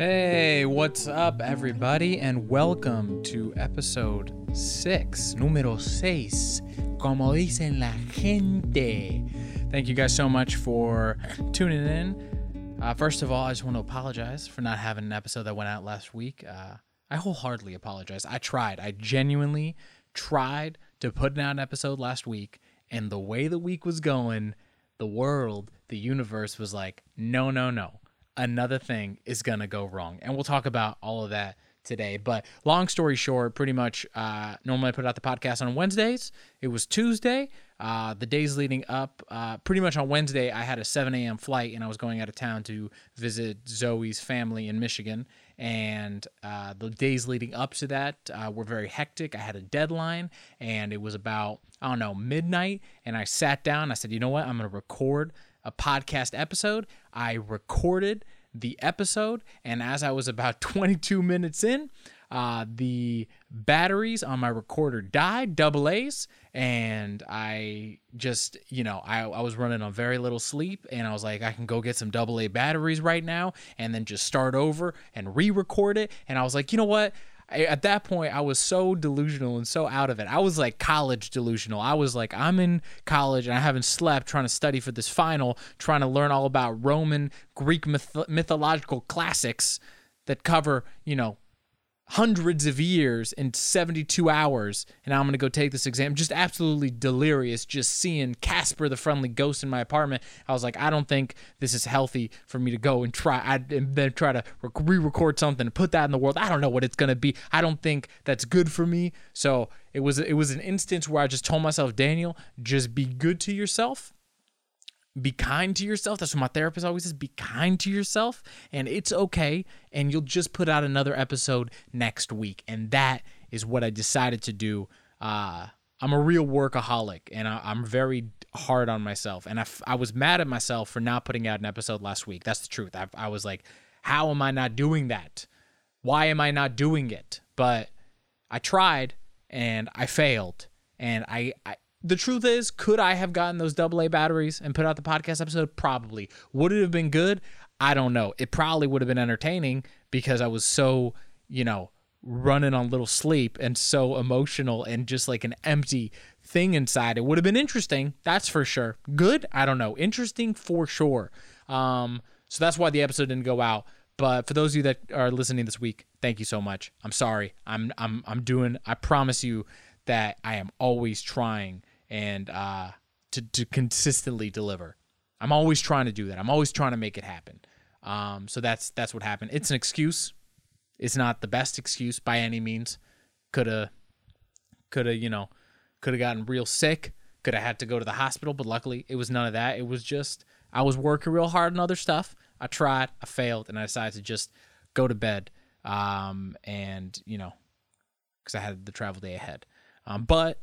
Hey, what's up, everybody, and welcome to episode six, número seis, como dicen la gente. Thank you guys so much for tuning in. Uh, first of all, I just want to apologize for not having an episode that went out last week. Uh, I wholeheartedly apologize. I tried. I genuinely tried to put out an episode last week, and the way the week was going, the world, the universe was like, no, no, no another thing is going to go wrong. And we'll talk about all of that today. But long story short, pretty much, uh, normally I put out the podcast on Wednesdays. It was Tuesday. Uh, the days leading up, uh, pretty much on Wednesday, I had a 7 a.m. flight and I was going out of town to visit Zoe's family in Michigan. And uh, the days leading up to that uh, were very hectic. I had a deadline and it was about, I don't know, midnight. And I sat down. I said, you know what? I'm going to record a podcast episode. I recorded the episode, and as I was about 22 minutes in, uh, the batteries on my recorder died, double A's, and I just, you know, I, I was running on very little sleep, and I was like, I can go get some double A batteries right now, and then just start over and re record it. And I was like, you know what? I, at that point, I was so delusional and so out of it. I was like college delusional. I was like, I'm in college and I haven't slept trying to study for this final, trying to learn all about Roman, Greek myth- mythological classics that cover, you know, hundreds of years in 72 hours and I'm going to go take this exam. Just absolutely delirious just seeing Casper the friendly ghost in my apartment. I was like I don't think this is healthy for me to go and try I, and then try to re-record something and put that in the world. I don't know what it's going to be. I don't think that's good for me. So it was it was an instance where I just told myself Daniel just be good to yourself be kind to yourself. That's what my therapist always says. Be kind to yourself, and it's okay. And you'll just put out another episode next week. And that is what I decided to do. Uh, I'm a real workaholic, and I, am very hard on myself. And I, I was mad at myself for not putting out an episode last week. That's the truth. I, I was like, how am I not doing that? Why am I not doing it? But I tried, and I failed. And I, I the truth is, could I have gotten those AA batteries and put out the podcast episode? Probably. Would it have been good? I don't know. It probably would have been entertaining because I was so, you know, running on little sleep and so emotional and just like an empty thing inside. It would have been interesting, that's for sure. Good? I don't know. Interesting for sure. Um, so that's why the episode didn't go out. But for those of you that are listening this week, thank you so much. I'm sorry. I'm I'm I'm doing I promise you that I am always trying and uh, to to consistently deliver. I'm always trying to do that. I'm always trying to make it happen. Um, so that's that's what happened. It's an excuse. It's not the best excuse by any means. Could have, could have, you know, could have gotten real sick. Could have had to go to the hospital, but luckily it was none of that. It was just I was working real hard on other stuff. I tried, I failed, and I decided to just go to bed. Um, and you know, because I had the travel day ahead. Um, but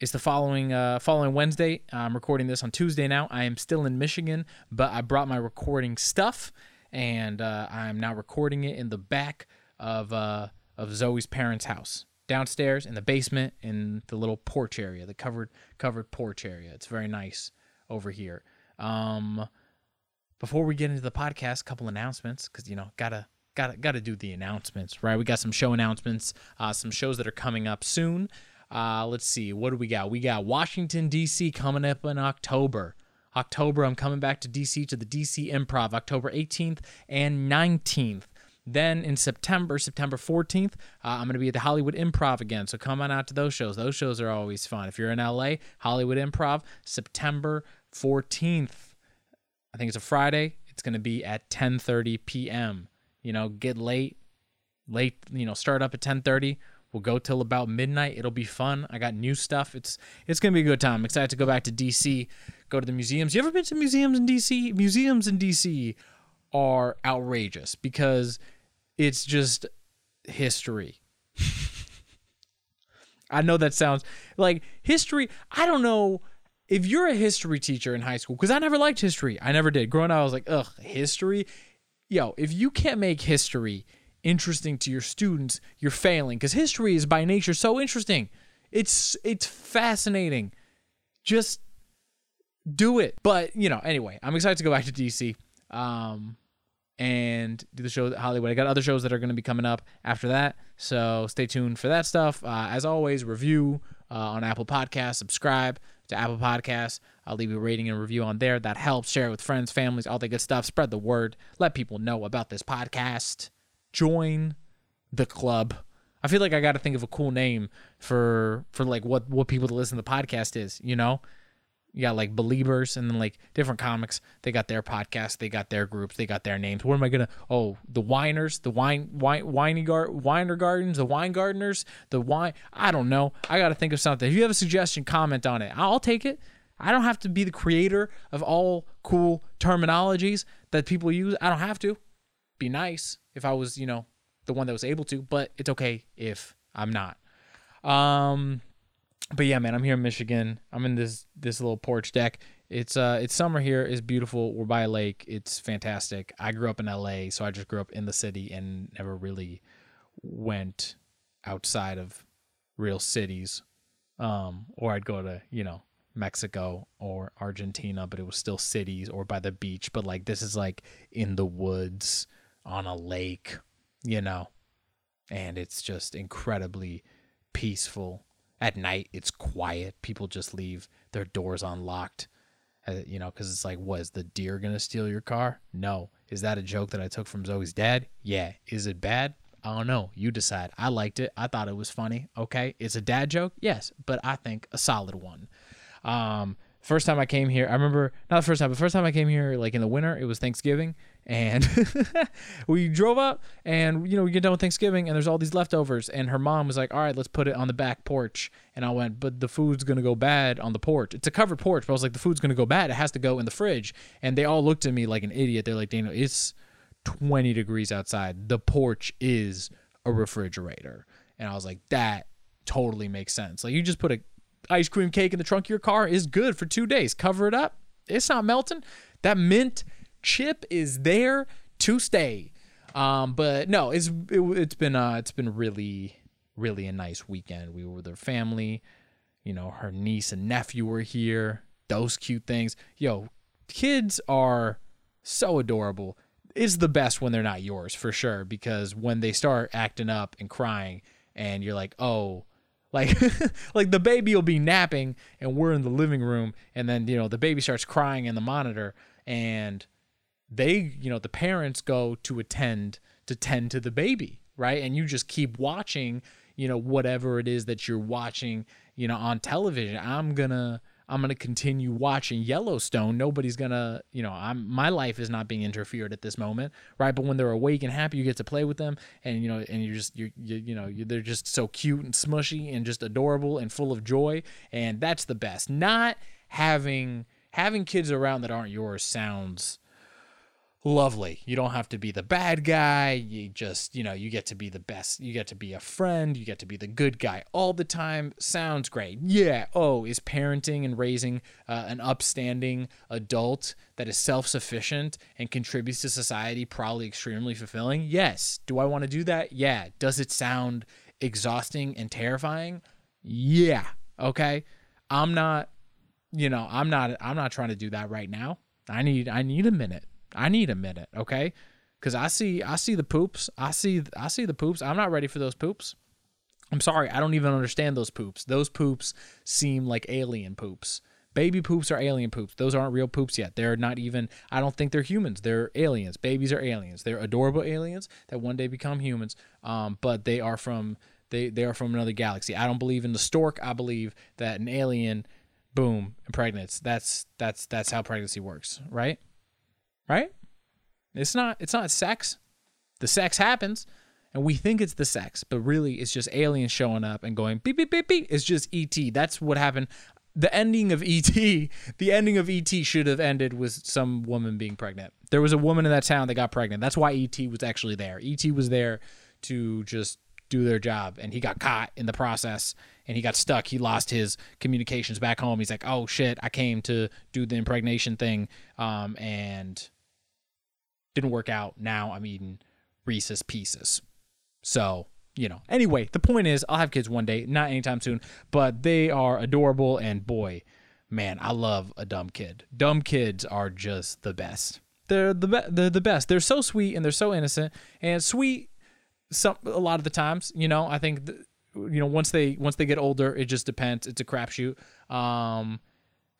it's the following uh, following Wednesday. I'm recording this on Tuesday now. I am still in Michigan, but I brought my recording stuff, and uh, I'm now recording it in the back of uh, of Zoe's parents' house, downstairs in the basement, in the little porch area, the covered covered porch area. It's very nice over here. Um, before we get into the podcast, a couple announcements because you know gotta gotta gotta do the announcements, right? We got some show announcements, uh, some shows that are coming up soon. Uh, let's see, what do we got? We got Washington, D.C. coming up in October. October, I'm coming back to DC to the DC Improv, October 18th and 19th. Then in September, September 14th, uh, I'm going to be at the Hollywood Improv again. So come on out to those shows. Those shows are always fun. If you're in LA, Hollywood Improv, September 14th. I think it's a Friday. It's going to be at 10:30 p.m. You know, get late, late. You know, start up at 10:30 We'll go till about midnight. It'll be fun. I got new stuff. It's it's gonna be a good time. I'm excited to go back to DC, go to the museums. You ever been to museums in DC? Museums in DC are outrageous because it's just history. I know that sounds like history. I don't know if you're a history teacher in high school because I never liked history. I never did. Growing up, I was like, ugh, history. Yo, if you can't make history interesting to your students, you're failing because history is by nature so interesting. It's it's fascinating. Just do it. But, you know, anyway, I'm excited to go back to DC. Um and do the show at Hollywood. I got other shows that are going to be coming up after that, so stay tuned for that stuff. Uh, as always, review uh, on Apple Podcasts, subscribe to Apple Podcasts. I'll leave you a rating and review on there. That helps. Share it with friends, families, all that good stuff. Spread the word. Let people know about this podcast. Join the club. I feel like I got to think of a cool name for for like what what people to listen to the podcast is. You know, you got like believers and then like different comics. They got their podcast. They got their groups. They got their names. What am I gonna? Oh, the whiners, the wine, wine, winey gar, winer gardens, the wine gardeners, the wine. I don't know. I got to think of something. If you have a suggestion, comment on it. I'll take it. I don't have to be the creator of all cool terminologies that people use. I don't have to. Be nice if I was, you know, the one that was able to, but it's okay if I'm not. Um, but yeah, man, I'm here in Michigan. I'm in this this little porch deck. It's uh it's summer here. It's beautiful. We're by a lake. It's fantastic. I grew up in LA, so I just grew up in the city and never really went outside of real cities. Um, or I'd go to, you know, Mexico or Argentina, but it was still cities or by the beach. But like this is like in the woods on a lake, you know, and it's just incredibly peaceful. At night, it's quiet. People just leave their doors unlocked, uh, you know, because it's like, what is the deer gonna steal your car? No. Is that a joke that I took from Zoe's dad? Yeah. Is it bad? I don't know. You decide. I liked it. I thought it was funny. Okay. It's a dad joke? Yes. But I think a solid one. Um, first time I came here, I remember not the first time, but first time I came here, like in the winter, it was Thanksgiving, and we drove up, and you know we get done with Thanksgiving, and there's all these leftovers, and her mom was like, "All right, let's put it on the back porch," and I went, "But the food's gonna go bad on the porch. It's a covered porch, but I was like, the food's gonna go bad. It has to go in the fridge," and they all looked at me like an idiot. They're like, "Daniel, it's 20 degrees outside. The porch is a refrigerator," and I was like, "That." Totally makes sense. Like you just put a ice cream cake in the trunk of your car is good for two days. Cover it up. It's not melting. That mint chip is there to stay. Um, but no, it's it, has been uh, it's been really really a nice weekend. We were with her family. You know, her niece and nephew were here. Those cute things. Yo, kids are so adorable. It's the best when they're not yours for sure because when they start acting up and crying and you're like, "Oh, like like the baby will be napping and we're in the living room and then you know the baby starts crying in the monitor and they you know the parents go to attend to tend to the baby right and you just keep watching you know whatever it is that you're watching you know on television i'm gonna I'm gonna continue watching Yellowstone. Nobody's gonna, you know, I'm my life is not being interfered at this moment, right? But when they're awake and happy, you get to play with them, and you know, and you're just, you're, you, you know, you're, they're just so cute and smushy and just adorable and full of joy, and that's the best. Not having having kids around that aren't yours sounds lovely. You don't have to be the bad guy. You just, you know, you get to be the best. You get to be a friend. You get to be the good guy all the time. Sounds great. Yeah. Oh, is parenting and raising uh, an upstanding adult that is self sufficient and contributes to society probably extremely fulfilling? Yes. Do I want to do that? Yeah. Does it sound exhausting and terrifying? Yeah. Okay. I'm not, you know, I'm not, I'm not trying to do that right now. I need, I need a minute. I need a minute, okay? Cuz I see I see the poops. I see I see the poops. I'm not ready for those poops. I'm sorry, I don't even understand those poops. Those poops seem like alien poops. Baby poops are alien poops. Those aren't real poops yet. They're not even I don't think they're humans. They're aliens. Babies are aliens. They're adorable aliens that one day become humans. Um, but they are from they they are from another galaxy. I don't believe in the stork. I believe that an alien boom impregnates. That's that's that's how pregnancy works, right? Right? It's not it's not sex. The sex happens and we think it's the sex, but really it's just aliens showing up and going beep beep beep beep. It's just ET. That's what happened. The ending of ET, the ending of ET should have ended with some woman being pregnant. There was a woman in that town that got pregnant. That's why ET was actually there. ET was there to just do their job and he got caught in the process and he got stuck. He lost his communications back home. He's like, "Oh shit, I came to do the impregnation thing." Um and didn't work out. Now I'm eating Reese's Pieces. So, you know. Anyway, the point is, I'll have kids one day, not anytime soon, but they are adorable. And boy, man, I love a dumb kid. Dumb kids are just the best. They're the be- they're the best. They're so sweet and they're so innocent and sweet. Some a lot of the times, you know, I think th- you know once they once they get older, it just depends. It's a crapshoot. Um,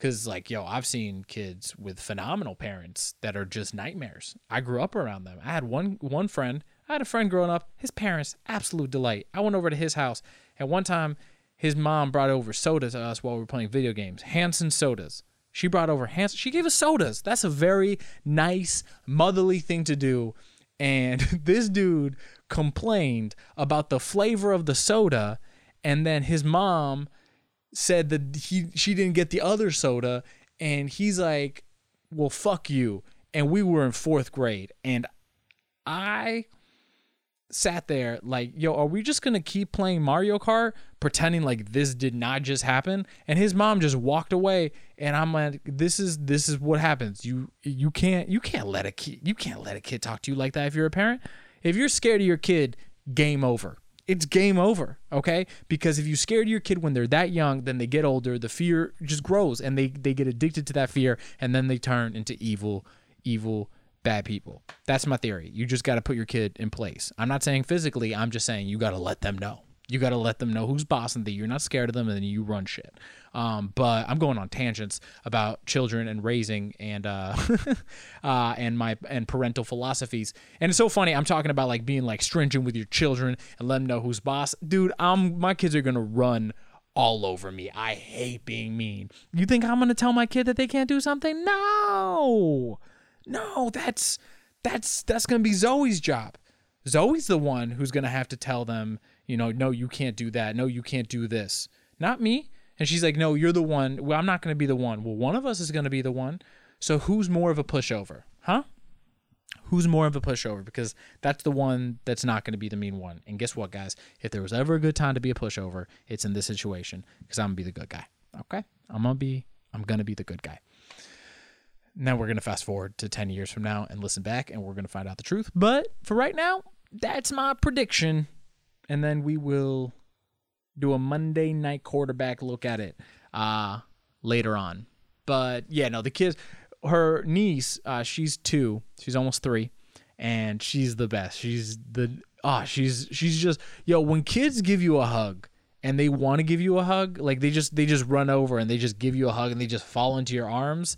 because like yo, I've seen kids with phenomenal parents that are just nightmares. I grew up around them. I had one one friend. I had a friend growing up. His parents, absolute delight. I went over to his house, and one time, his mom brought over soda to us while we were playing video games. Hansen sodas. She brought over Hansen. She gave us sodas. That's a very nice motherly thing to do. And this dude complained about the flavor of the soda, and then his mom said that he she didn't get the other soda and he's like well fuck you. And we were in fourth grade and i sat there like yo are we just gonna keep playing mario kart pretending like this did not just happen? And his mom just walked away and i'm like this is this is what happens. You you can't you can't let a kid you can't let a kid talk to you like that if you're a parent. If you're scared of your kid game over it's game over, okay? Because if you scared your kid when they're that young, then they get older, the fear just grows and they they get addicted to that fear and then they turn into evil evil bad people. That's my theory. You just got to put your kid in place. I'm not saying physically, I'm just saying you got to let them know. You got to let them know who's boss and that you're not scared of them and then you run shit. Um, but I'm going on tangents about children and raising and uh, uh, and my and parental philosophies. And it's so funny. I'm talking about like being like stringent with your children and let them know who's boss. Dude, I'm my kids are gonna run all over me. I hate being mean. You think I'm gonna tell my kid that they can't do something? No, no. That's that's that's gonna be Zoe's job. Zoe's the one who's gonna have to tell them, you know, no, you can't do that. No, you can't do this. Not me. And she's like, no, you're the one. Well, I'm not going to be the one. Well, one of us is going to be the one. So who's more of a pushover? Huh? Who's more of a pushover? Because that's the one that's not going to be the mean one. And guess what, guys? If there was ever a good time to be a pushover, it's in this situation because I'm going to be the good guy. Okay? I'm going to be I'm going to be the good guy. Now we're going to fast forward to 10 years from now and listen back and we're going to find out the truth. But for right now, that's my prediction. And then we will do a Monday night quarterback look at it uh, later on. But yeah, no, the kids, her niece, uh, she's two, she's almost three, and she's the best. She's the ah, oh, she's she's just yo. When kids give you a hug and they want to give you a hug, like they just they just run over and they just give you a hug and they just fall into your arms.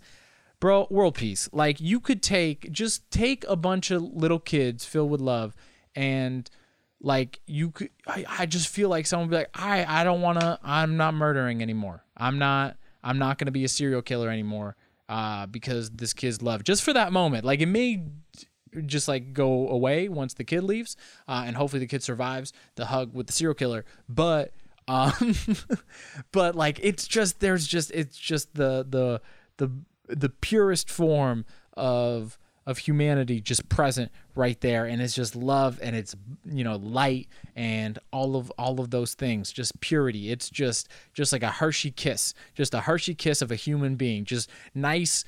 Bro, world peace. Like you could take just take a bunch of little kids filled with love and like you could I, I just feel like someone be like i i don't want to i'm not murdering anymore. I'm not i'm not going to be a serial killer anymore uh because this kid's love just for that moment. Like it may just like go away once the kid leaves uh, and hopefully the kid survives the hug with the serial killer. But um but like it's just there's just it's just the the the the purest form of of humanity just present right there. And it's just love and it's you know light and all of all of those things just purity. It's just just like a hershey kiss just a hershey kiss of a human being just nice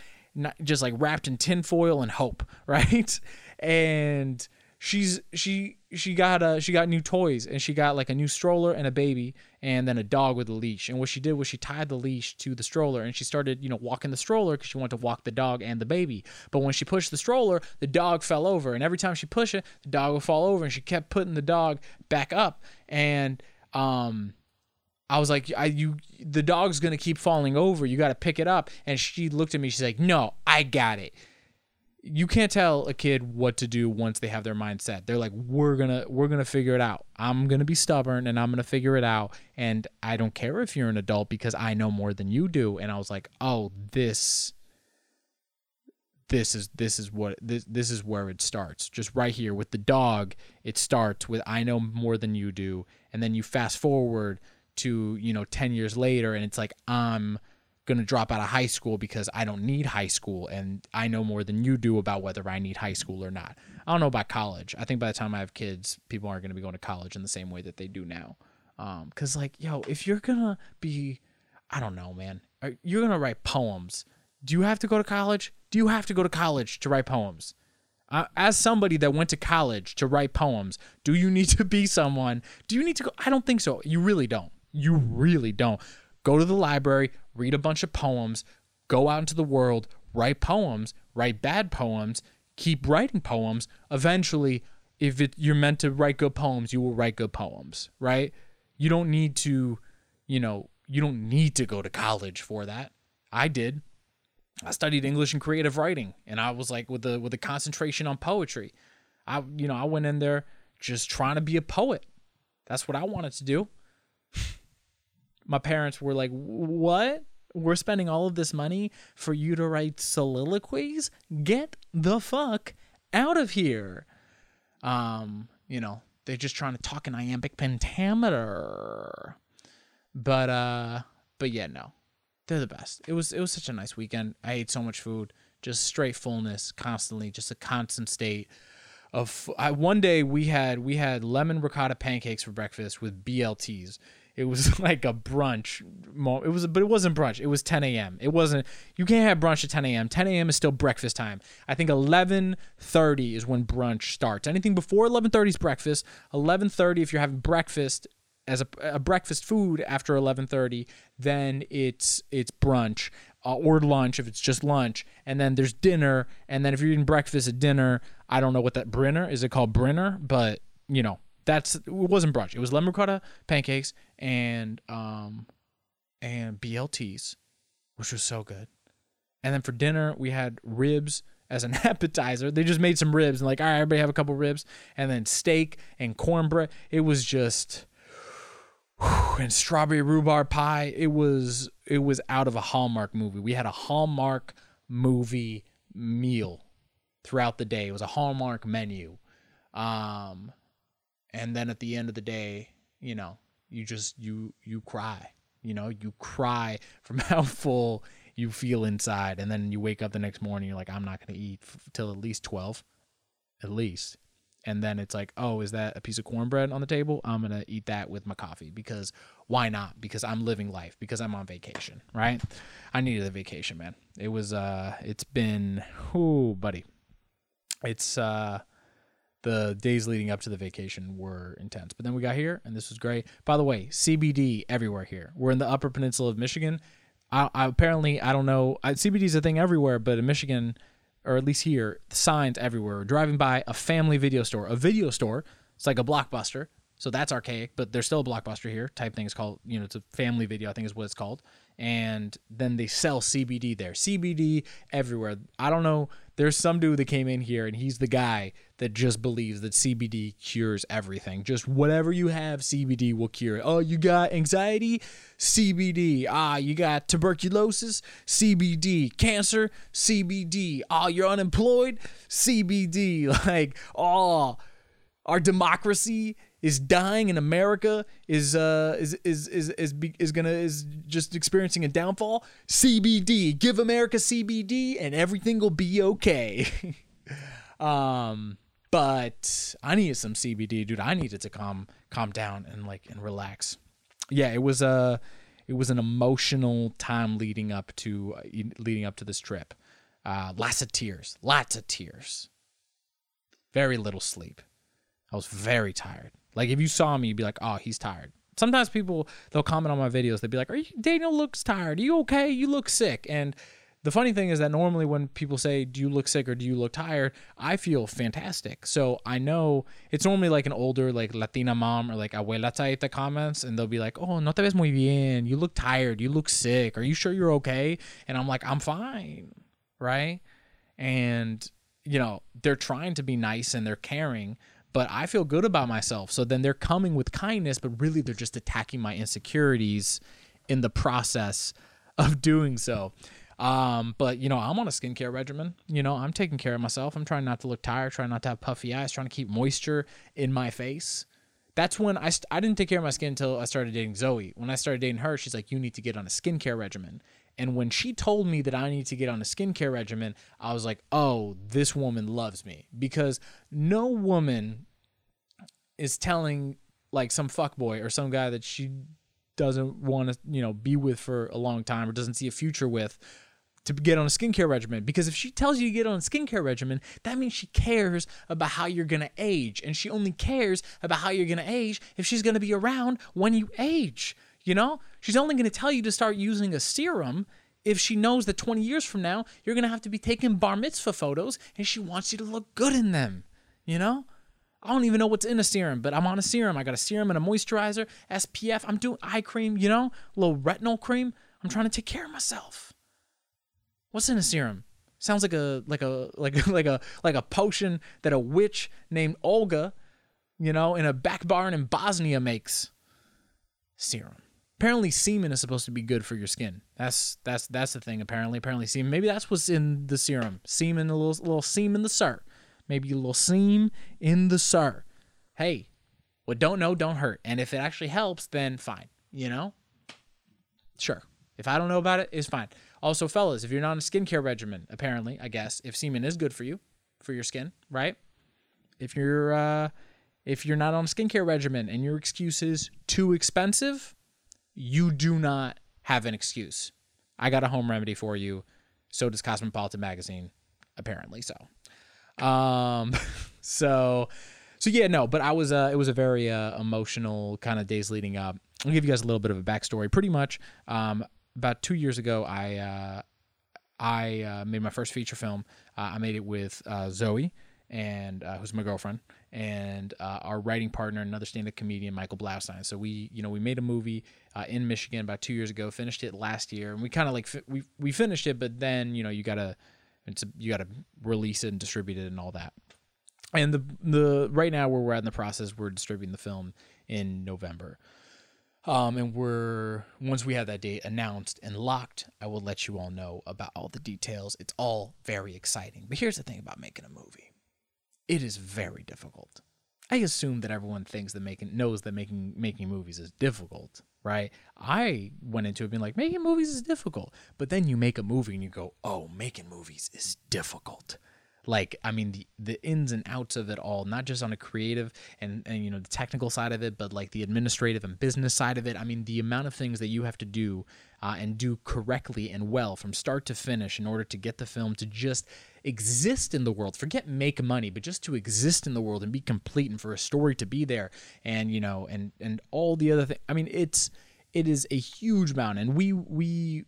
just like wrapped in tinfoil and hope right? And she's she she got uh she got new toys and she got like a new stroller and a baby and then a dog with a leash and what she did was she tied the leash to the stroller and she started you know walking the stroller because she wanted to walk the dog and the baby but when she pushed the stroller the dog fell over and every time she pushed it the dog would fall over and she kept putting the dog back up and um I was like, I you the dog's gonna keep falling over. You got to pick it up. And she looked at me. She's like, No, I got it you can't tell a kid what to do once they have their mind set. They're like, we're gonna we're gonna figure it out. I'm gonna be stubborn and I'm gonna figure it out. And I don't care if you're an adult because I know more than you do. And I was like, oh, this this is this is what this this is where it starts. Just right here with the dog, it starts with I know more than you do, and then you fast forward to you know ten years later, and it's like I'm going to drop out of high school because I don't need high school and I know more than you do about whether I need high school or not. I don't know about college. I think by the time I have kids, people aren't going to be going to college in the same way that they do now. Um, cause like, yo, if you're gonna be, I don't know, man, you're gonna write poems. Do you have to go to college? Do you have to go to college to write poems? Uh, as somebody that went to college to write poems, do you need to be someone? Do you need to go? I don't think so. You really don't. You really don't. Go to the library, read a bunch of poems, go out into the world, write poems, write bad poems, keep writing poems. Eventually, if it, you're meant to write good poems, you will write good poems, right? You don't need to, you know, you don't need to go to college for that. I did. I studied English and creative writing, and I was like with the with a concentration on poetry. I you know I went in there just trying to be a poet. That's what I wanted to do. My parents were like, "What? We're spending all of this money for you to write soliloquies? Get the fuck out of here!" Um, you know, they're just trying to talk in iambic pentameter. But uh, but yeah, no, they're the best. It was it was such a nice weekend. I ate so much food, just straight fullness, constantly, just a constant state of. I, one day we had we had lemon ricotta pancakes for breakfast with BLTs. It was like a brunch. It was, but it wasn't brunch. It was 10 a.m. It wasn't. You can't have brunch at 10 a.m. 10 a.m. is still breakfast time. I think 11:30 is when brunch starts. Anything before 11:30 is breakfast. 11:30 if you're having breakfast as a, a breakfast food after 11:30, then it's it's brunch uh, or lunch if it's just lunch, and then there's dinner, and then if you're eating breakfast at dinner, I don't know what that brinner is. It called brinner, but you know that's it wasn't brunch. It was lemon ricotta pancakes and um and BLTs, which was so good. And then for dinner we had ribs as an appetizer. They just made some ribs and like, all right, everybody have a couple ribs, and then steak and cornbread. It was just and strawberry rhubarb pie. It was it was out of a Hallmark movie. We had a Hallmark movie meal throughout the day. It was a Hallmark menu. Um and then at the end of the day, you know, you just you you cry. You know, you cry from how full you feel inside and then you wake up the next morning you're like I'm not going to eat f- till at least 12 at least and then it's like, oh, is that a piece of cornbread on the table? I'm gonna eat that with my coffee because why not? Because I'm living life because I'm on vacation, right? I needed a vacation, man. It was uh, it's been, whoo, buddy, it's uh, the days leading up to the vacation were intense, but then we got here and this was great. By the way, CBD everywhere here. We're in the Upper Peninsula of Michigan. I, I apparently I don't know. CBD is a thing everywhere, but in Michigan or at least here, signs everywhere. We're driving by a family video store, a video store. It's like a blockbuster. So that's archaic, but there's still a blockbuster here type thing. It's called, you know, it's a family video, I think is what it's called. And then they sell CBD there. CBD everywhere. I don't know. There's some dude that came in here and he's the guy that just believes that CBD cures everything. Just whatever you have, CBD will cure it. Oh, you got anxiety? CBD. Ah, you got tuberculosis? CBD. Cancer? CBD. Ah, you're unemployed? CBD. Like, oh, our democracy is dying in America is uh is is is is is gonna is just experiencing a downfall. CBD, give America CBD, and everything will be okay. um, but I needed some CBD, dude. I needed to calm calm down and like and relax. Yeah, it was a it was an emotional time leading up to uh, leading up to this trip. Uh, lots of tears, lots of tears. Very little sleep. I was very tired. Like if you saw me, you'd be like, "Oh, he's tired." Sometimes people they'll comment on my videos. They'd be like, "Are you Daniel looks tired? Are you okay? You look sick." And the funny thing is that normally when people say, "Do you look sick or do you look tired?" I feel fantastic. So I know it's normally like an older like Latina mom or like abuela type that comments, and they'll be like, "Oh, no te ves muy bien. You look tired. You look sick. Are you sure you're okay?" And I'm like, "I'm fine." Right? And you know, they're trying to be nice and they're caring, but I feel good about myself. So then they're coming with kindness, but really they're just attacking my insecurities in the process of doing so. Um, but you know, I'm on a skincare regimen. You know, I'm taking care of myself. I'm trying not to look tired, trying not to have puffy eyes, trying to keep moisture in my face. That's when I st- I didn't take care of my skin until I started dating Zoe. When I started dating her, she's like, "You need to get on a skincare regimen." And when she told me that I need to get on a skincare regimen, I was like, oh, this woman loves me. Because no woman is telling like some fuckboy or some guy that she doesn't want to, you know, be with for a long time or doesn't see a future with to get on a skincare regimen because if she tells you to get on a skincare regimen, that means she cares about how you're going to age. And she only cares about how you're going to age if she's going to be around when you age. You know, she's only going to tell you to start using a serum if she knows that 20 years from now you're gonna have to be taking bar mitzvah photos and she wants you to look good in them, you know? I don't even know what's in a serum, but I'm on a serum. I got a serum and a moisturizer, SPF. I'm doing eye cream, you know, a little retinol cream. I'm trying to take care of myself. What's in a serum? Sounds like a like a like like a like a potion that a witch named Olga, you know, in a back barn in Bosnia makes. Serum. Apparently, semen is supposed to be good for your skin. That's that's that's the thing. Apparently, apparently semen. Maybe that's what's in the serum. Semen, a little little semen in the sir. Maybe a little seam in the sir. Hey, what don't know don't hurt. And if it actually helps, then fine. You know, sure. If I don't know about it, it's fine. Also, fellas, if you're not on a skincare regimen, apparently, I guess, if semen is good for you, for your skin, right? If you're uh, if you're not on a skincare regimen and your excuse is too expensive, you do not have an excuse. I got a home remedy for you. So does Cosmopolitan Magazine, apparently. So, um, so, so yeah, no. But I was, uh, it was a very uh, emotional kind of days leading up. I'll give you guys a little bit of a backstory. Pretty much, um, about two years ago, I, uh, I uh, made my first feature film. Uh, I made it with uh, Zoe, and uh, who's my girlfriend, and uh, our writing partner, another stand-up comedian, Michael Blaustein. So we, you know, we made a movie uh, in Michigan about two years ago, finished it last year, and we kind of like fi- we we finished it, but then you know you gotta it's a, you gotta release it and distribute it and all that. And the the right now where we're at in the process, we're distributing the film in November. Um, and we're once we have that date announced and locked, I will let you all know about all the details. It's all very exciting. But here's the thing about making a movie it is very difficult. I assume that everyone thinks that making knows that making making movies is difficult, right? I went into it being like making movies is difficult, but then you make a movie and you go, "Oh, making movies is difficult." Like, I mean, the the ins and outs of it all, not just on a creative and and you know the technical side of it, but like the administrative and business side of it. I mean, the amount of things that you have to do uh, and do correctly and well from start to finish in order to get the film to just exist in the world. Forget make money, but just to exist in the world and be complete, and for a story to be there, and you know, and and all the other things. I mean, it's it is a huge amount, and we we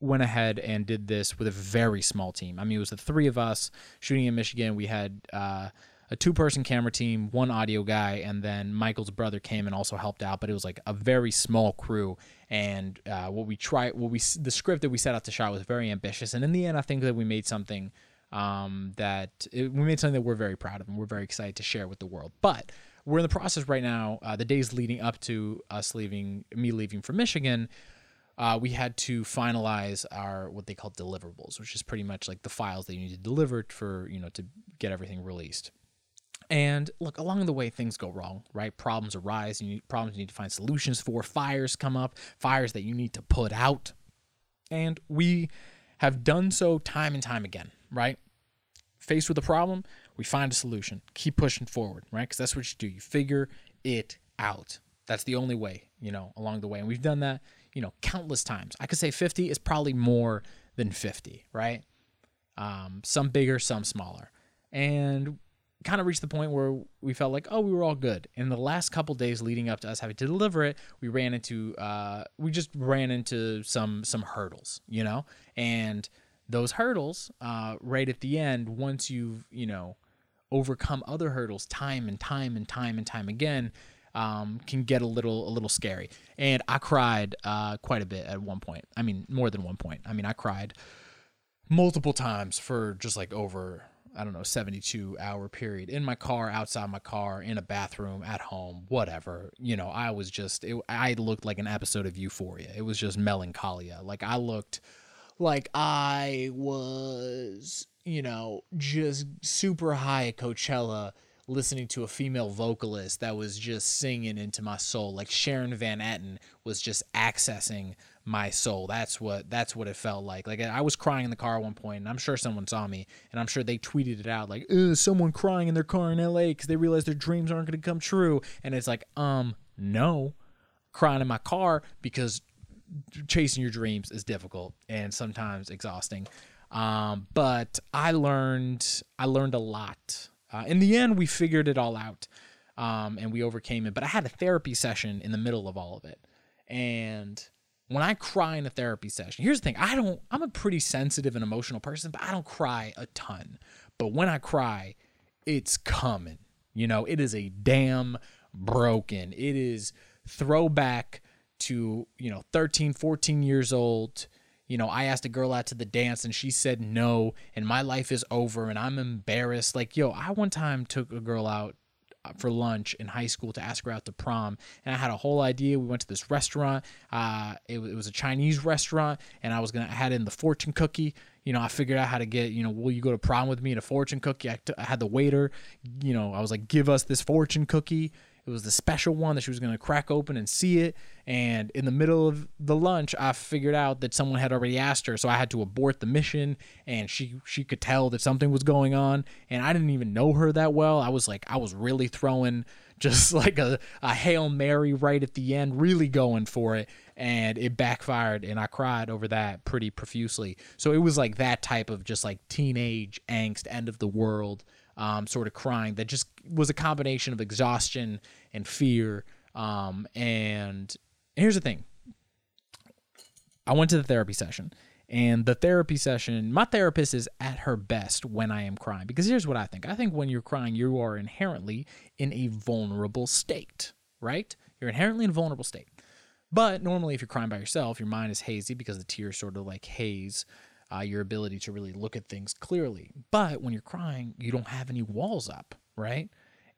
went ahead and did this with a very small team. I mean, it was the three of us shooting in Michigan. We had uh, a two person camera team, one audio guy, and then Michael's brother came and also helped out. But it was like a very small crew. And uh, what we tried, what we the script that we set out to shot was very ambitious. And in the end, I think that we made something um, that it, we made something that we're very proud of and we're very excited to share with the world. But we're in the process right now. Uh, the days leading up to us leaving, me leaving for Michigan uh, we had to finalize our what they call deliverables, which is pretty much like the files that you need to deliver for you know to get everything released. And look, along the way, things go wrong, right? Problems arise. You need, problems you need to find solutions for. Fires come up, fires that you need to put out. And we have done so time and time again, right? Faced with a problem, we find a solution. Keep pushing forward, right? Because that's what you do. You figure it out. That's the only way, you know, along the way. And we've done that you know, countless times. I could say 50 is probably more than 50, right? Um, some bigger, some smaller. And kind of reached the point where we felt like, oh, we were all good. In the last couple days leading up to us having to deliver it, we ran into, uh, we just ran into some some hurdles, you know, and those hurdles, uh, right at the end, once you've you know overcome other hurdles time and time and time and time again, um, can get a little a little scary. And I cried uh, quite a bit at one point. I mean, more than one point. I mean, I cried multiple times for just like over I don't know 72 hour period in my car, outside my car, in a bathroom, at home, whatever. You know, I was just it, I looked like an episode of Euphoria. It was just melancholia. Like I looked like I was, you know, just super high at Coachella listening to a female vocalist that was just singing into my soul. Like Sharon Van Etten was just accessing my soul. That's what that's what it felt like. Like I was crying in the car at one point and I'm sure someone saw me and I'm sure they tweeted it out like someone crying in their car in LA because they realize their dreams aren't going to come true. And it's like um no. Crying in my car because chasing your dreams is difficult and sometimes exhausting um, but I learned I learned a lot uh, in the end, we figured it all out um, and we overcame it. But I had a therapy session in the middle of all of it. And when I cry in a therapy session, here's the thing I don't, I'm a pretty sensitive and emotional person, but I don't cry a ton. But when I cry, it's coming. You know, it is a damn broken. It is throwback to, you know, 13, 14 years old. You know, I asked a girl out to the dance and she said no, and my life is over and I'm embarrassed. Like, yo, I one time took a girl out for lunch in high school to ask her out to prom. And I had a whole idea. We went to this restaurant. Uh, it, it, was a Chinese restaurant, and I was gonna I had in the fortune cookie. You know, I figured out how to get. You know, will you go to prom with me in a fortune cookie? I, t- I had the waiter. You know, I was like, give us this fortune cookie. It was the special one that she was going to crack open and see it. And in the middle of the lunch, I figured out that someone had already asked her, so I had to abort the mission. And she she could tell that something was going on, and I didn't even know her that well. I was like, I was really throwing just like a, a hail mary right at the end, really going for it, and it backfired, and I cried over that pretty profusely. So it was like that type of just like teenage angst, end of the world um, sort of crying that just was a combination of exhaustion and fear. Um, and here's the thing I went to the therapy session, and the therapy session, my therapist is at her best when I am crying. Because here's what I think I think when you're crying, you are inherently in a vulnerable state, right? You're inherently in a vulnerable state. But normally, if you're crying by yourself, your mind is hazy because the tears sort of like haze uh, your ability to really look at things clearly. But when you're crying, you don't have any walls up, right?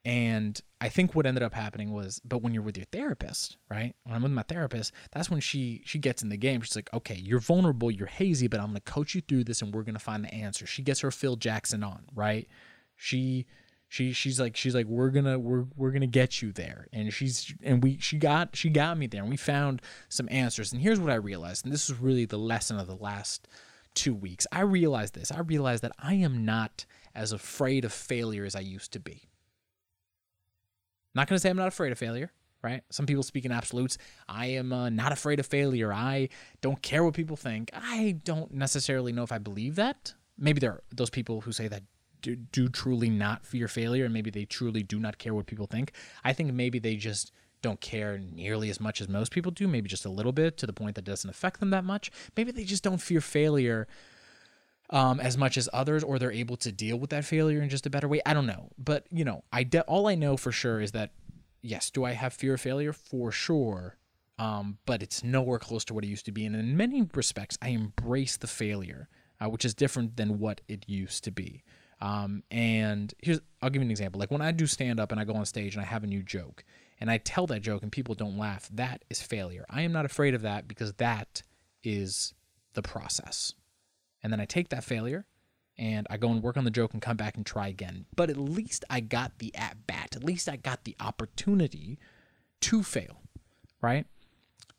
And I think what ended up happening was, but when you're with your therapist, right? When I'm with my therapist, that's when she she gets in the game. She's like, okay, you're vulnerable, you're hazy, but I'm gonna coach you through this, and we're gonna find the answer. She gets her Phil Jackson on, right? She she she's like she's like we're gonna we're we're gonna get you there and she's and we she got she got me there and we found some answers and here's what i realized and this is really the lesson of the last two weeks, I realized this. I realized that I am not as afraid of failure as I used to be. Not going to say I'm not afraid of failure, right? Some people speak in absolutes. I am uh, not afraid of failure. I don't care what people think. I don't necessarily know if I believe that. Maybe there are those people who say that do, do truly not fear failure and maybe they truly do not care what people think. I think maybe they just don't care nearly as much as most people do, maybe just a little bit to the point that doesn't affect them that much. Maybe they just don't fear failure um, as much as others, or they're able to deal with that failure in just a better way. I don't know, but you know, I de- all I know for sure is that yes, do I have fear of failure for sure, um, but it's nowhere close to what it used to be, and in many respects, I embrace the failure, uh, which is different than what it used to be. Um, and here's I'll give you an example. Like when I do stand up and I go on stage and I have a new joke, and I tell that joke and people don't laugh, that is failure. I am not afraid of that because that is the process. And then I take that failure and I go and work on the joke and come back and try again. But at least I got the at bat. At least I got the opportunity to fail, right?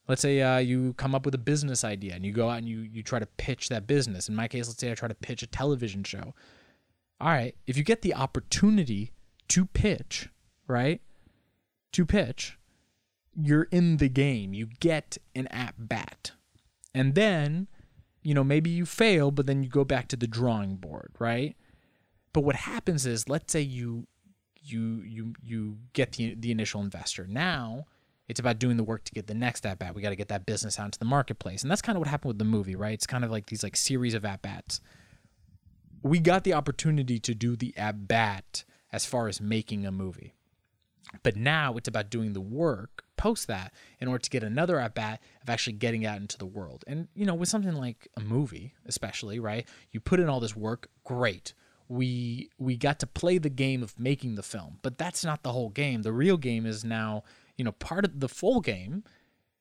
Let's say uh, you come up with a business idea and you go out and you you try to pitch that business. In my case, let's say I try to pitch a television show. All right, if you get the opportunity to pitch, right? To pitch, you're in the game. You get an at bat. And then, you know, maybe you fail, but then you go back to the drawing board, right? But what happens is, let's say you you you you get the the initial investor. Now it's about doing the work to get the next at bat. We got to get that business out into the marketplace, and that's kind of what happened with the movie, right? It's kind of like these like series of at bats. We got the opportunity to do the at bat as far as making a movie. But now it's about doing the work post that in order to get another at bat of actually getting out into the world. And, you know, with something like a movie, especially, right? You put in all this work, great. We we got to play the game of making the film, but that's not the whole game. The real game is now, you know, part of the full game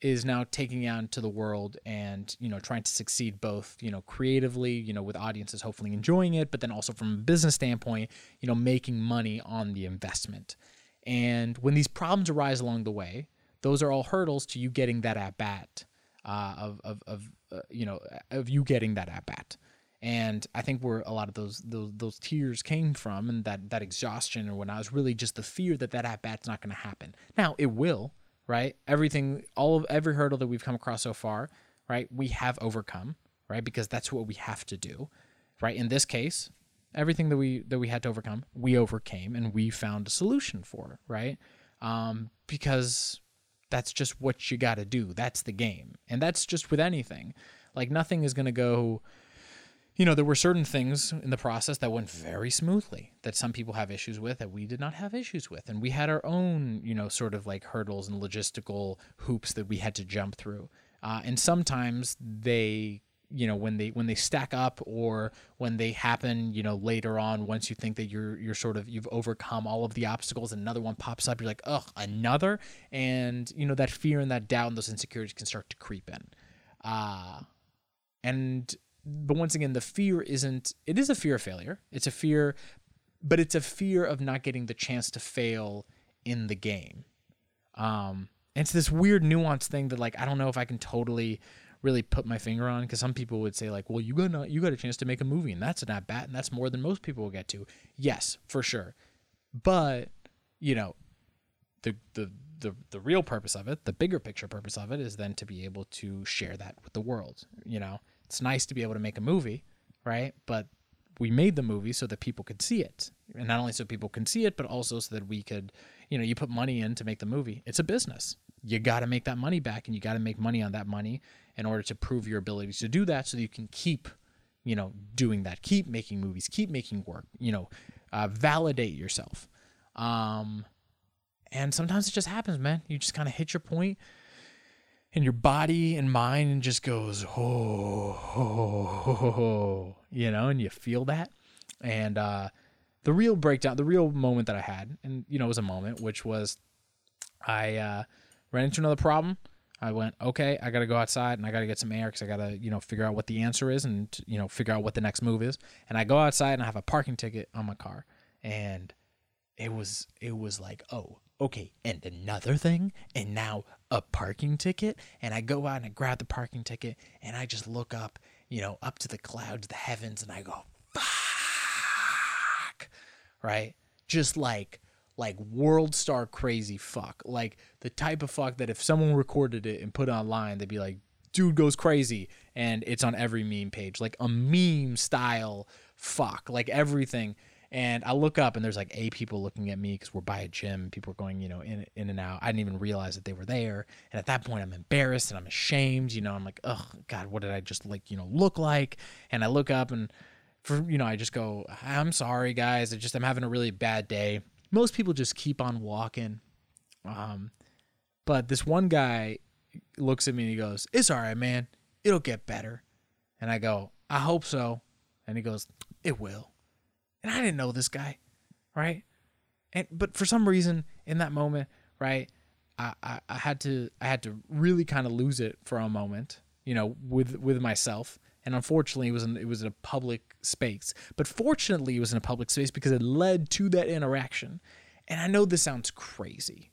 is now taking out into the world and you know trying to succeed both you know creatively you know with audiences hopefully enjoying it but then also from a business standpoint you know making money on the investment and when these problems arise along the way, those are all hurdles to you getting that at bat, uh, of of, of uh, you know of you getting that at bat. And I think where a lot of those those those tears came from, and that that exhaustion or whatnot, was really just the fear that that at bat's not going to happen. Now it will, right? Everything, all of every hurdle that we've come across so far, right? We have overcome, right? Because that's what we have to do, right? In this case, everything that we that we had to overcome, we overcame and we found a solution for, right? Um, because that's just what you got to do. That's the game. And that's just with anything. Like nothing is going to go you know, there were certain things in the process that went very smoothly that some people have issues with that we did not have issues with. And we had our own, you know, sort of like hurdles and logistical hoops that we had to jump through. Uh, and sometimes they you know when they when they stack up or when they happen you know later on once you think that you're you're sort of you've overcome all of the obstacles and another one pops up you're like ugh another? And you know that fear and that doubt and those insecurities can start to creep in. Uh and but once again the fear isn't it is a fear of failure. It's a fear but it's a fear of not getting the chance to fail in the game. Um and it's this weird nuanced thing that like i don't know if i can totally really put my finger on because some people would say like, well, you got you got a chance to make a movie and that's not bad and that's more than most people will get to. Yes, for sure, but you know, the the the the real purpose of it, the bigger picture purpose of it, is then to be able to share that with the world. You know, it's nice to be able to make a movie, right? But we made the movie so that people could see it and not only so people can see it but also so that we could you know you put money in to make the movie it's a business you got to make that money back and you got to make money on that money in order to prove your ability to do that so that you can keep you know doing that. Keep making movies. Keep making work. You know uh, validate yourself. Um and sometimes it just happens man. You just kind of hit your point and your body and mind just goes oh, oh, oh, oh, you know and you feel that. And uh the real breakdown the real moment that i had and you know it was a moment which was i uh ran into another problem. I went, okay, I got to go outside and I got to get some air because I got to, you know, figure out what the answer is and, you know, figure out what the next move is. And I go outside and I have a parking ticket on my car. And it was, it was like, oh, okay. And another thing. And now a parking ticket. And I go out and I grab the parking ticket and I just look up, you know, up to the clouds, the heavens, and I go, fuck. Right? Just like, like world star crazy fuck. Like the type of fuck that if someone recorded it and put it online, they'd be like, dude goes crazy. And it's on every meme page, like a meme style fuck, like everything. And I look up and there's like eight people looking at me because we're by a gym. People are going, you know, in in and out. I didn't even realize that they were there. And at that point, I'm embarrassed and I'm ashamed. You know, I'm like, oh God, what did I just like, you know, look like? And I look up and for you know, I just go, I'm sorry, guys. I just I'm having a really bad day most people just keep on walking. Um, but this one guy looks at me and he goes, "It's all right, man. It'll get better." And I go, "I hope so." And he goes, "It will." And I didn't know this guy, right? And but for some reason in that moment, right, I, I, I had to I had to really kind of lose it for a moment, you know, with with myself. And unfortunately, it was in, it was in a public space. But fortunately, it was in a public space because it led to that interaction. And I know this sounds crazy.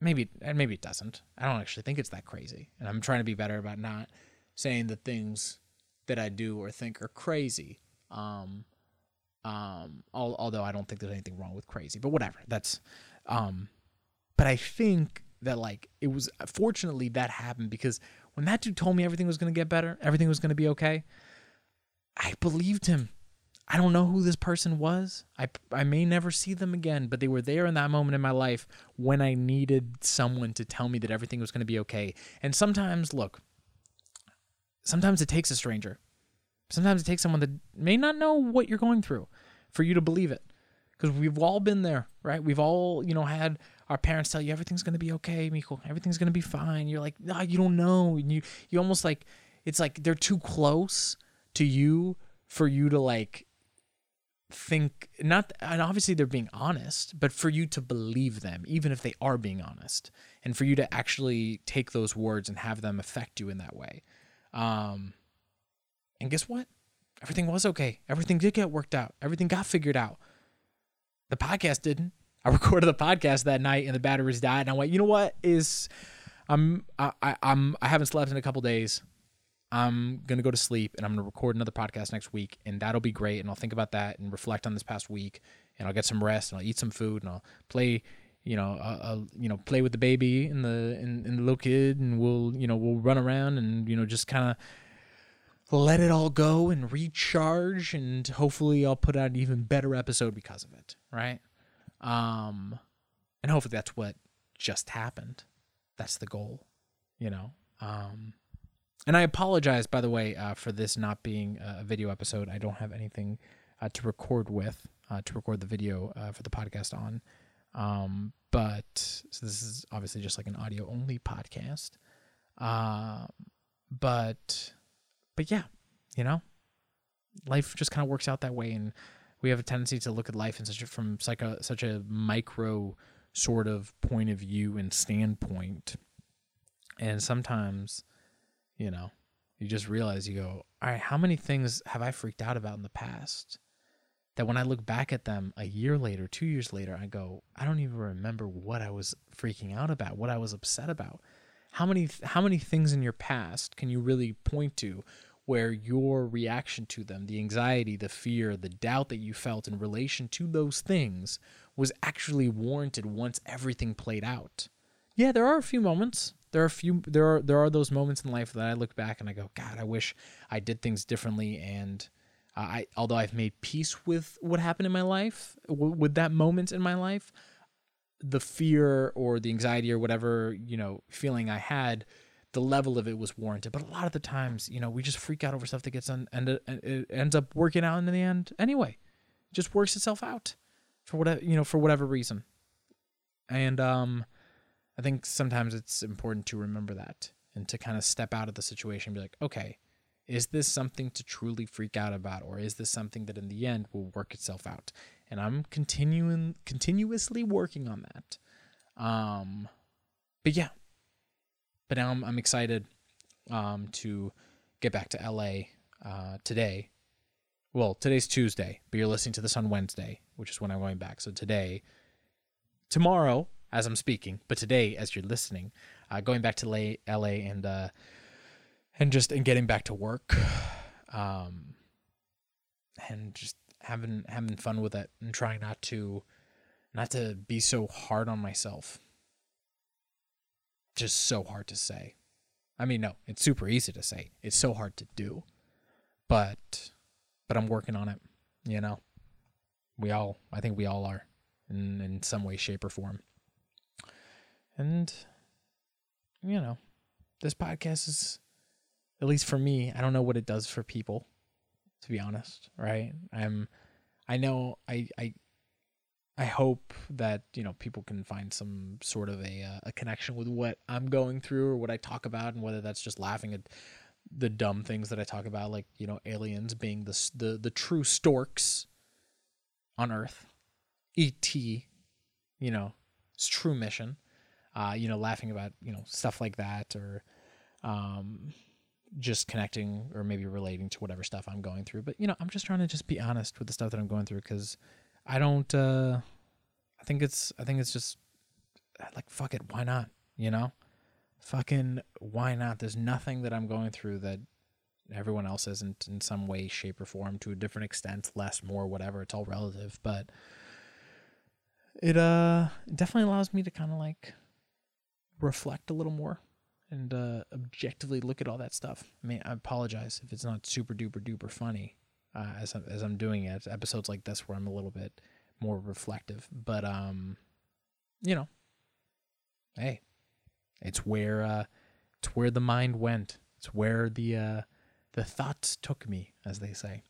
Maybe and maybe it doesn't. I don't actually think it's that crazy. And I'm trying to be better about not saying the things that I do or think are crazy. Um, um, although I don't think there's anything wrong with crazy, but whatever. That's, um, but I think that like it was fortunately that happened because when that dude told me everything was going to get better, everything was going to be okay, I believed him. I don't know who this person was. I, I may never see them again, but they were there in that moment in my life when I needed someone to tell me that everything was going to be okay. And sometimes, look, sometimes it takes a stranger. Sometimes it takes someone that may not know what you're going through for you to believe it. Because we've all been there, right? We've all, you know, had our parents tell you everything's gonna be okay, Miko, everything's gonna be fine. You're like, nah, you don't know. And you you almost like it's like they're too close to you for you to like think not and obviously they're being honest but for you to believe them even if they are being honest and for you to actually take those words and have them affect you in that way um and guess what everything was okay everything did get worked out everything got figured out the podcast didn't I recorded the podcast that night and the batteries died, and I went, you know what is, I'm I, I'm I haven't slept in a couple days. I'm gonna go to sleep and I'm gonna record another podcast next week, and that'll be great. And I'll think about that and reflect on this past week, and I'll get some rest and I'll eat some food and I'll play, you know, I'll, I'll you know play with the baby and the and, and the little kid, and we'll you know we'll run around and you know just kind of let it all go and recharge, and hopefully I'll put out an even better episode because of it, right? Um, and hopefully that's what just happened. That's the goal, you know. Um, and I apologize, by the way, uh, for this not being a video episode. I don't have anything uh, to record with, uh, to record the video uh, for the podcast on. Um, but so this is obviously just like an audio only podcast. Uh, but, but yeah, you know, life just kind of works out that way. And we have a tendency to look at life in such a, from such a, such a micro sort of point of view and standpoint. And sometimes, you know, you just realize you go, all right, how many things have I freaked out about in the past? That when I look back at them a year later, two years later, I go, I don't even remember what I was freaking out about, what I was upset about. How many how many things in your past can you really point to where your reaction to them, the anxiety, the fear, the doubt that you felt in relation to those things was actually warranted once everything played out? Yeah, there are a few moments there are a few there are there are those moments in life that I look back and I go, God, I wish I did things differently. And uh, I, although I've made peace with what happened in my life, w- with that moment in my life, the fear or the anxiety or whatever you know feeling I had, the level of it was warranted. But a lot of the times, you know, we just freak out over stuff that gets on and it ends up working out in the end anyway. It just works itself out for whatever you know for whatever reason. And um I think sometimes it's important to remember that and to kind of step out of the situation and be like, okay, is this something to truly freak out about or is this something that in the end will work itself out? And I'm continuing continuously working on that. Um but yeah. But now I'm, I'm excited um to get back to LA uh today. Well, today's Tuesday, but you're listening to this on Wednesday, which is when I'm going back. So today tomorrow as I'm speaking, but today as you're listening, uh, going back to LA, LA and uh, and just and getting back to work, um, and just having having fun with it and trying not to not to be so hard on myself. Just so hard to say. I mean, no, it's super easy to say. It's so hard to do. But but I'm working on it, you know. We all I think we all are in in some way shape or form. And, you know, this podcast is, at least for me, I don't know what it does for people, to be honest, right? I'm, I know, I, I, I hope that you know people can find some sort of a uh, a connection with what I'm going through or what I talk about, and whether that's just laughing at the dumb things that I talk about, like you know aliens being the the the true storks on Earth, ET, you know, its true mission, uh, you know, laughing about, you know, stuff like that or um, just connecting or maybe relating to whatever stuff I'm going through. But, you know, I'm just trying to just be honest with the stuff that I'm going through because I don't, uh, I think it's, I think it's just like, fuck it. Why not? You know, fucking why not? There's nothing that I'm going through that everyone else isn't in some way, shape, or form to a different extent, less, more, whatever. It's all relative. But, it uh definitely allows me to kind of like reflect a little more and uh, objectively look at all that stuff. I mean, I apologize if it's not super duper duper funny uh, as I'm, as I'm doing it. Episodes like this where I'm a little bit more reflective, but um, you know, hey, it's where uh, it's where the mind went. It's where the uh, the thoughts took me, as they say.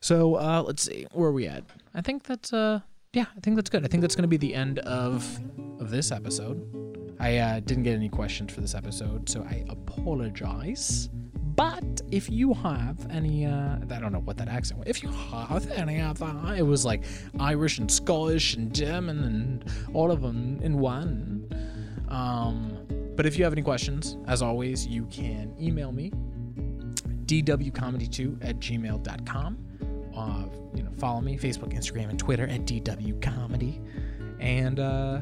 So uh, let's see, where are we at? I think that's uh, yeah, I think that's good. I think that's to be the end of of this episode. I uh, didn't get any questions for this episode, so I apologize. But if you have any, uh, I don't know what that accent was. If you have any other, it was like Irish and Scottish and German and all of them in one. Um, but if you have any questions, as always, you can email me, dwcomedy2 at gmail.com. Uh, you know, follow me, Facebook, Instagram, and Twitter at dwcomedy. And, uh,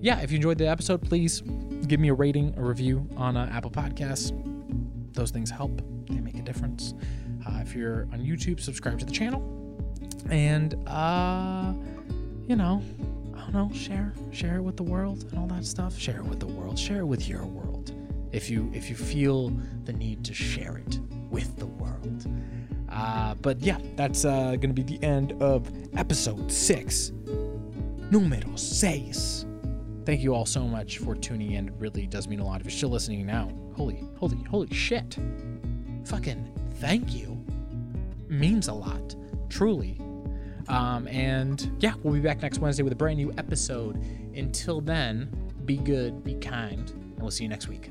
yeah, if you enjoyed the episode, please give me a rating, a review on uh, Apple Podcasts. Those things help, they make a difference. Uh, if you're on YouTube, subscribe to the channel. And, uh, you know, I don't know, share, share it with the world and all that stuff. Share it with the world, share it with your world. If you if you feel the need to share it with the world. Uh, but yeah, that's uh, going to be the end of episode six, número seis. thank you all so much for tuning in. It really does mean a lot. If you're still listening now, holy, holy, holy shit. Fucking thank you. Means a lot, truly. Um, and yeah, we'll be back next Wednesday with a brand new episode. Until then, be good, be kind, and we'll see you next week.